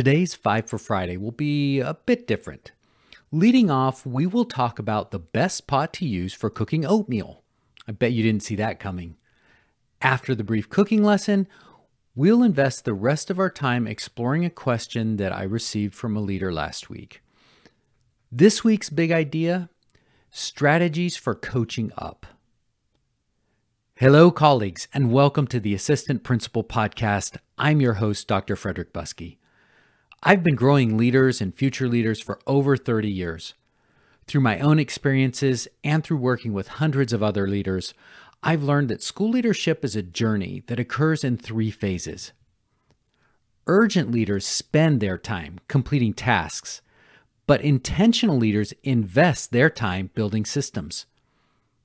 Today's Five for Friday will be a bit different. Leading off, we will talk about the best pot to use for cooking oatmeal. I bet you didn't see that coming. After the brief cooking lesson, we'll invest the rest of our time exploring a question that I received from a leader last week. This week's big idea strategies for coaching up. Hello, colleagues, and welcome to the Assistant Principal Podcast. I'm your host, Dr. Frederick Buskey. I've been growing leaders and future leaders for over 30 years. Through my own experiences and through working with hundreds of other leaders, I've learned that school leadership is a journey that occurs in three phases. Urgent leaders spend their time completing tasks, but intentional leaders invest their time building systems.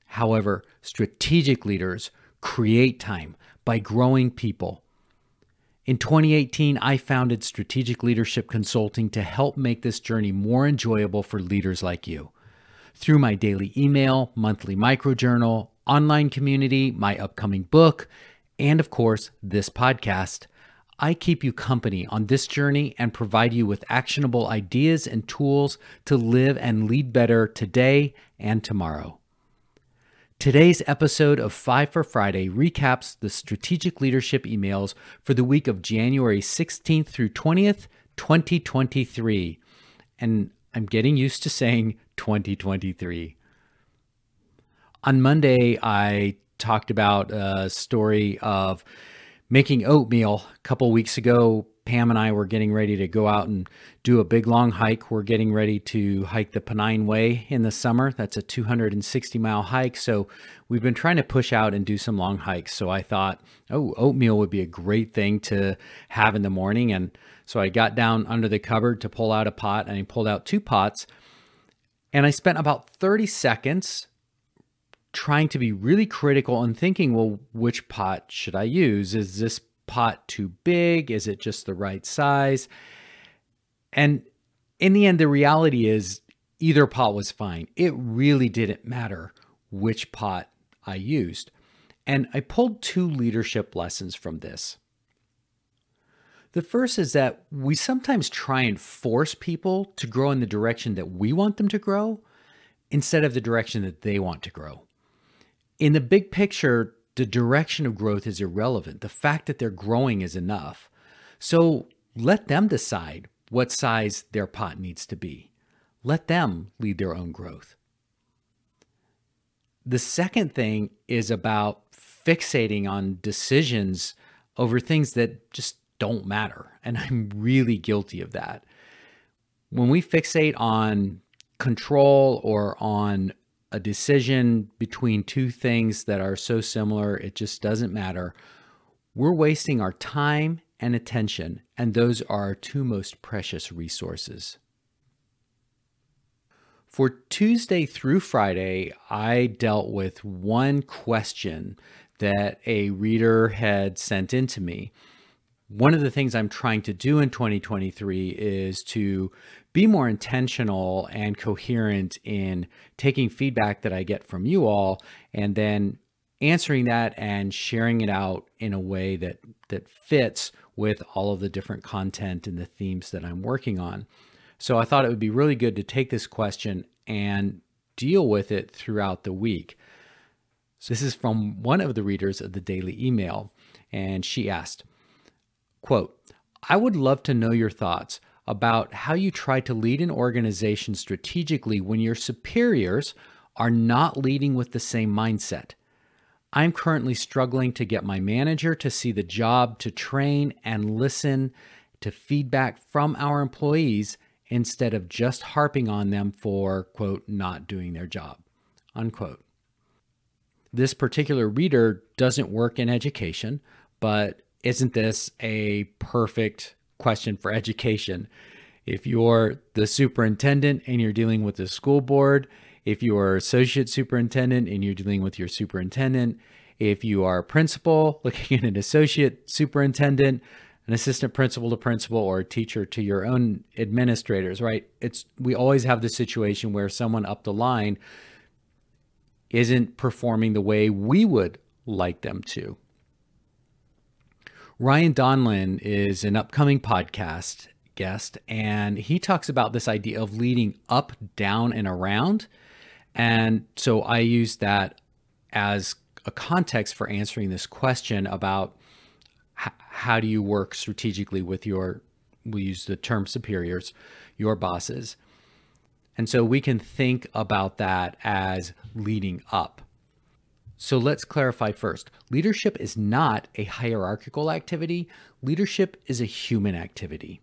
However, strategic leaders create time by growing people in 2018, I founded Strategic Leadership Consulting to help make this journey more enjoyable for leaders like you. Through my daily email, monthly microjournal, online community, my upcoming book, and of course, this podcast, I keep you company on this journey and provide you with actionable ideas and tools to live and lead better today and tomorrow. Today's episode of Five for Friday recaps the strategic leadership emails for the week of January 16th through 20th, 2023. And I'm getting used to saying 2023. On Monday, I talked about a story of making oatmeal. A couple weeks ago, Pam and I were getting ready to go out and do a big long hike. We're getting ready to hike the Pennine Way in the summer. That's a 260 mile hike. So we've been trying to push out and do some long hikes. So I thought, oh, oatmeal would be a great thing to have in the morning. And so I got down under the cupboard to pull out a pot and I pulled out two pots. And I spent about 30 seconds trying to be really critical and thinking, well, which pot should I use? Is this pot too big? Is it just the right size? And in the end, the reality is either pot was fine. It really didn't matter which pot I used. And I pulled two leadership lessons from this. The first is that we sometimes try and force people to grow in the direction that we want them to grow instead of the direction that they want to grow. In the big picture, the direction of growth is irrelevant. The fact that they're growing is enough. So let them decide what size their pot needs to be. Let them lead their own growth. The second thing is about fixating on decisions over things that just don't matter. And I'm really guilty of that. When we fixate on control or on a decision between two things that are so similar, it just doesn't matter. We're wasting our time and attention, and those are our two most precious resources. For Tuesday through Friday, I dealt with one question that a reader had sent in to me. One of the things I'm trying to do in 2023 is to be more intentional and coherent in taking feedback that I get from you all and then answering that and sharing it out in a way that that fits with all of the different content and the themes that I'm working on. So I thought it would be really good to take this question and deal with it throughout the week. So this is from one of the readers of the daily email and she asked, quote, I would love to know your thoughts about how you try to lead an organization strategically when your superiors are not leading with the same mindset. I'm currently struggling to get my manager to see the job to train and listen to feedback from our employees instead of just harping on them for, quote, not doing their job, unquote. This particular reader doesn't work in education, but isn't this a perfect question for education. If you're the superintendent and you're dealing with the school board, if you are associate superintendent and you're dealing with your superintendent, if you are a principal looking at an associate superintendent, an assistant principal to principal or a teacher to your own administrators, right? It's we always have the situation where someone up the line isn't performing the way we would like them to. Ryan Donlin is an upcoming podcast guest, and he talks about this idea of leading up, down, and around. And so I use that as a context for answering this question about h- how do you work strategically with your, we use the term superiors, your bosses. And so we can think about that as leading up. So let's clarify first leadership is not a hierarchical activity, leadership is a human activity.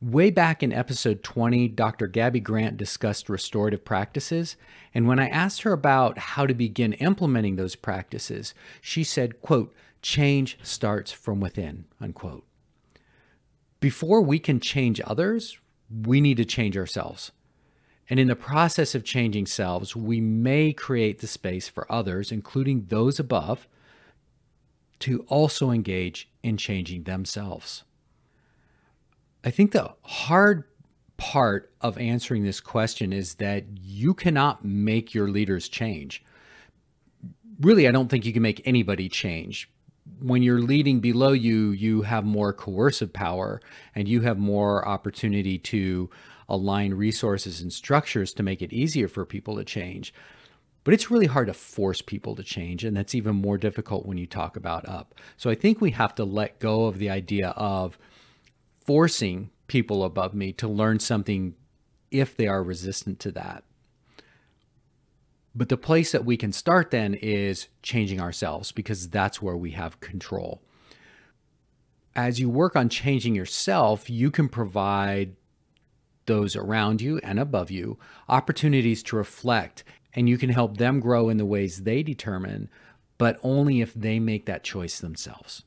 Way back in episode 20, Dr. Gabby Grant discussed restorative practices, and when I asked her about how to begin implementing those practices, she said, quote, change starts from within, unquote. Before we can change others, we need to change ourselves. And in the process of changing selves, we may create the space for others, including those above, to also engage in changing themselves. I think the hard part of answering this question is that you cannot make your leaders change. Really, I don't think you can make anybody change. When you're leading below you, you have more coercive power and you have more opportunity to align resources and structures to make it easier for people to change. But it's really hard to force people to change, and that's even more difficult when you talk about up. So I think we have to let go of the idea of forcing people above me to learn something if they are resistant to that. But the place that we can start then is changing ourselves because that's where we have control. As you work on changing yourself, you can provide those around you and above you opportunities to reflect, and you can help them grow in the ways they determine, but only if they make that choice themselves.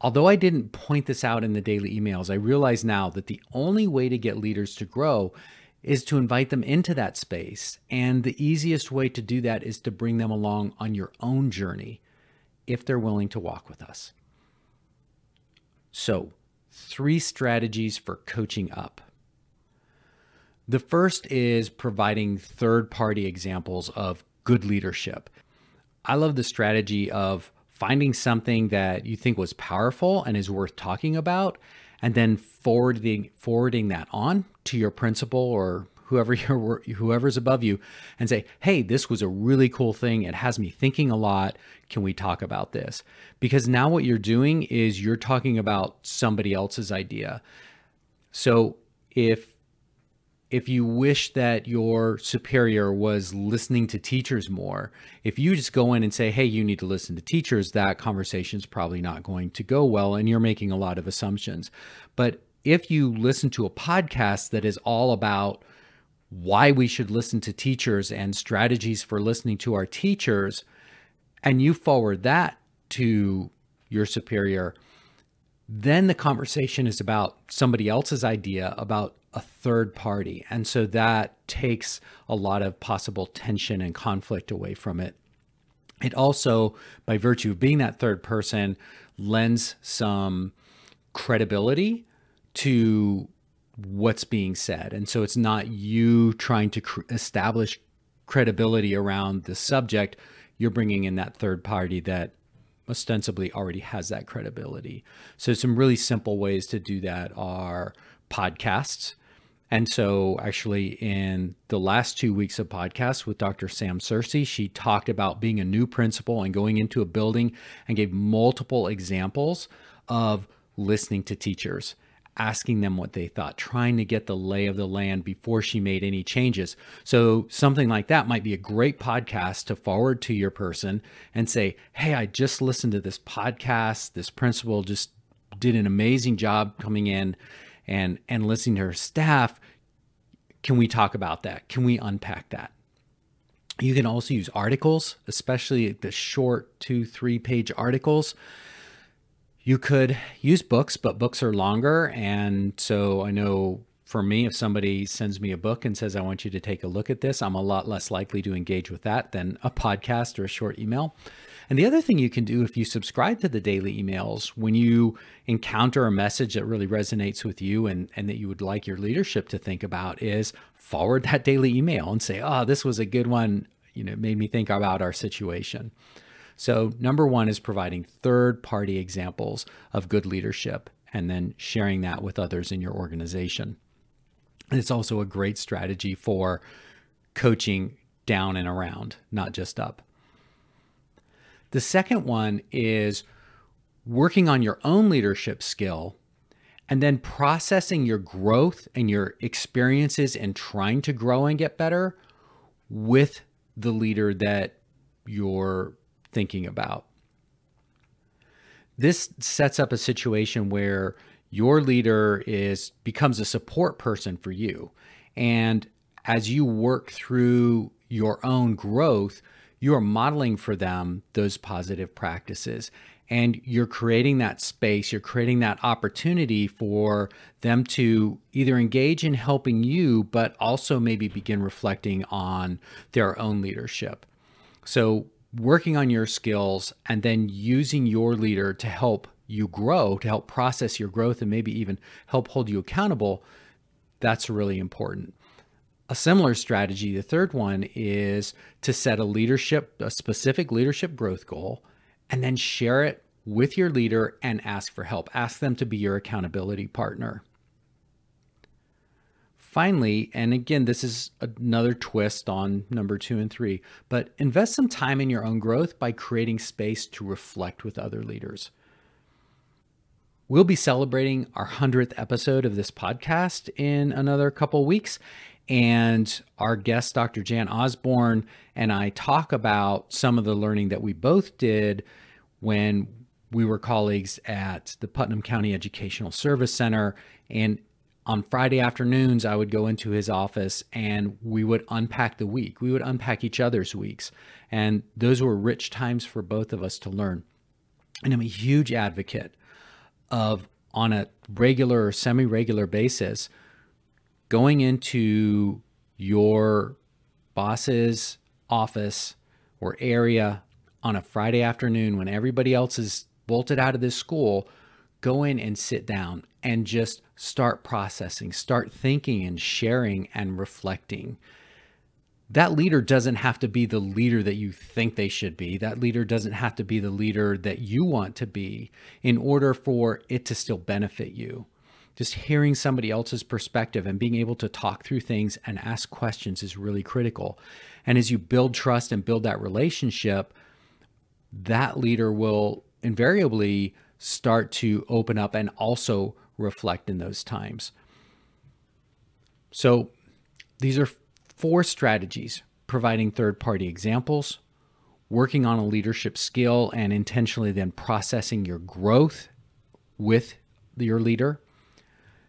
Although I didn't point this out in the daily emails, I realize now that the only way to get leaders to grow is to invite them into that space. And the easiest way to do that is to bring them along on your own journey if they're willing to walk with us. So, three strategies for coaching up. The first is providing third party examples of good leadership. I love the strategy of finding something that you think was powerful and is worth talking about and then forwarding forwarding that on to your principal or whoever you're whoever's above you and say hey this was a really cool thing. It has me thinking a lot. Can we talk about this? Because now what you're doing is you're talking about somebody else's idea. So if if you wish that your superior was listening to teachers more, if you just go in and say, hey, you need to listen to teachers, that conversation is probably not going to go well. And you're making a lot of assumptions. But if you listen to a podcast that is all about why we should listen to teachers and strategies for listening to our teachers, and you forward that to your superior, then the conversation is about somebody else's idea about a third party. And so that takes a lot of possible tension and conflict away from it. It also, by virtue of being that third person, lends some credibility to what's being said. And so it's not you trying to cr- establish credibility around the subject, you're bringing in that third party that ostensibly already has that credibility. So some really simple ways to do that are podcasts. And so, actually, in the last two weeks of podcasts with Dr. Sam Searcy, she talked about being a new principal and going into a building and gave multiple examples of listening to teachers, asking them what they thought, trying to get the lay of the land before she made any changes. So, something like that might be a great podcast to forward to your person and say, Hey, I just listened to this podcast. This principal just did an amazing job coming in and and listening to her staff can we talk about that? Can we unpack that? You can also use articles especially the short two three page articles. You could use books but books are longer. And so i know for me if somebody sends me a book and says i want you to take a look at this i'm a lot less likely to engage with that than a podcast or a short email and the other thing you can do if you subscribe to the daily emails, when you encounter a message that really resonates with you and, and that you would like your leadership to think about, is forward that daily email and say, oh, this was a good one. You know, it made me think about our situation. So, number one is providing third party examples of good leadership. and then sharing that with others in your organization. It's also a great strategy for coaching down and around, not just up. The second one is working on your own leadership skill and then processing your growth and your experiences and trying to grow and get better with the leader that you're thinking about. This sets up a situation where your leader is becomes a support person for you and as you work through your own growth, you are modeling for them those positive practices and you're creating that space, you're creating that opportunity for them to either engage in helping you, but also maybe begin reflecting on their own leadership. So, working on your skills and then using your leader to help you grow, to help process your growth, and maybe even help hold you accountable, that's really important. A similar strategy, the third one, is to set a leadership, a specific leadership growth goal and then share it with your leader and ask for help. Ask them to be your accountability partner. Finally, and again, this is another twist on number two and three, but invest some time in your own growth by creating space to reflect with other leaders. We'll be celebrating our 100th episode of this podcast in another couple weeks. And our guest, Dr. Jan Osborne, and I talk about some of the learning that we both did when we were colleagues at the Putnam County Educational Service Center. And on Friday afternoons, I would go into his office and we would unpack the week. We would unpack each other's weeks. And those were rich times for both of us to learn. And I'm a huge advocate of, on a regular or semi regular basis, going into your boss's office or area on a Friday afternoon when everybody else is bolted out of this school, go in and sit down and just start processing, start thinking and sharing and reflecting. That leader doesn't have to be the leader that you think they should be. That leader doesn't have to be the leader that you want to be in order for it to still benefit you just hearing somebody else's perspective and being able to talk through things and ask questions is really critical. And as you build trust and build that relationship, that leader will invariably start to open up and also reflect in those times. So, these are four strategies providing third party examples, working on a leadership skill, and intentionally then processing your growth with your leader,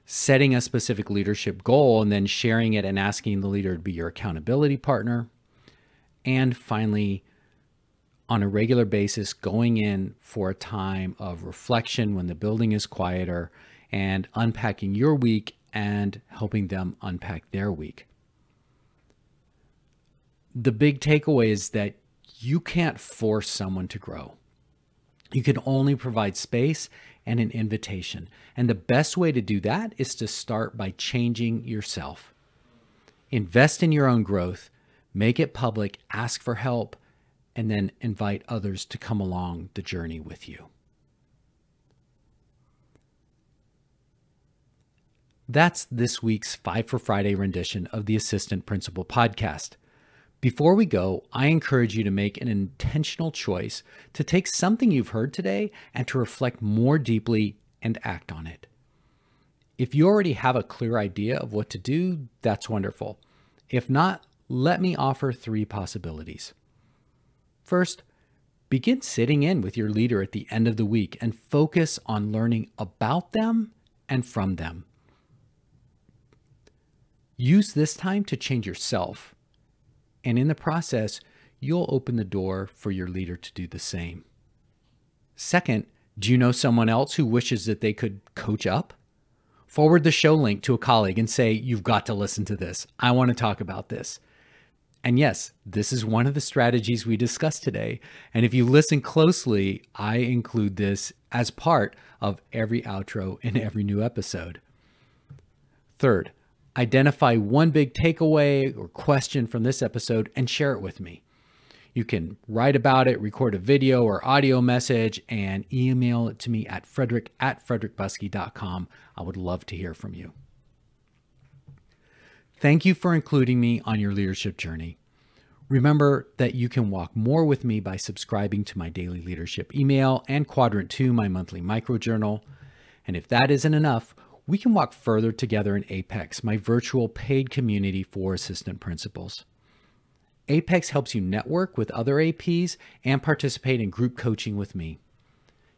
setting a specific leadership goal and then sharing it and asking the leader to be your accountability partner. And finally, on a regular basis, going in for a time of reflection when the building is quieter and unpacking your week and helping them unpack their week. The big takeaway is that you can't force someone to grow. You can only provide space and an invitation. And the best way to do that is to start by changing yourself. Invest in your own growth, make it public, ask for help, and then invite others to come along the journey with you. That's this week's Five for Friday rendition of the Assistant Principal podcast. Before we go, I encourage you to make an intentional choice to take something you've heard today and to reflect more deeply and act on it. If you already have a clear idea of what to do, that's wonderful. If not, let me offer three possibilities. First, begin sitting in with your leader at the end of the week and focus on learning about them and from them. Use this time to change yourself and in the process, you'll open the door for your leader to do the same. Second, do you know someone else who wishes that they could coach up? Forward the show link to a colleague and say, You've got to listen to this. I want to talk about this. And yes, this is one of the strategies we discussed today. And if you listen closely, I include this as part of every outro in every new episode. Third, Identify one big takeaway or question from this episode and share it with me. You can write about it, record a video or audio message, and email it to me at frederick at frederickbuskey.com. I would love to hear from you. Thank you for including me on your leadership journey. Remember that you can walk more with me by subscribing to my daily leadership email and Quadrant 2, my monthly microjournal. And if that isn't enough, we can walk further together in Apex, my virtual paid community for assistant principals. Apex helps you network with other APs and participate in group coaching with me.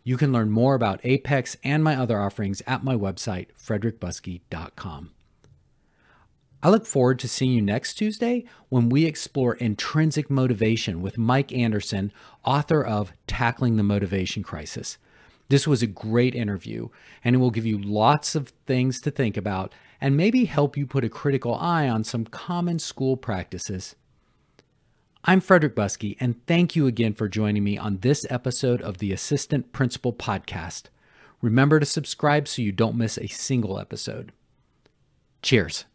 You can learn more about Apex and my other offerings at my website, frederickbuskey.com. I look forward to seeing you next Tuesday when we explore intrinsic motivation with Mike Anderson, author of Tackling the Motivation Crisis. This was a great interview, and it will give you lots of things to think about and maybe help you put a critical eye on some common school practices. I'm Frederick Buskey, and thank you again for joining me on this episode of the Assistant Principal Podcast. Remember to subscribe so you don't miss a single episode. Cheers.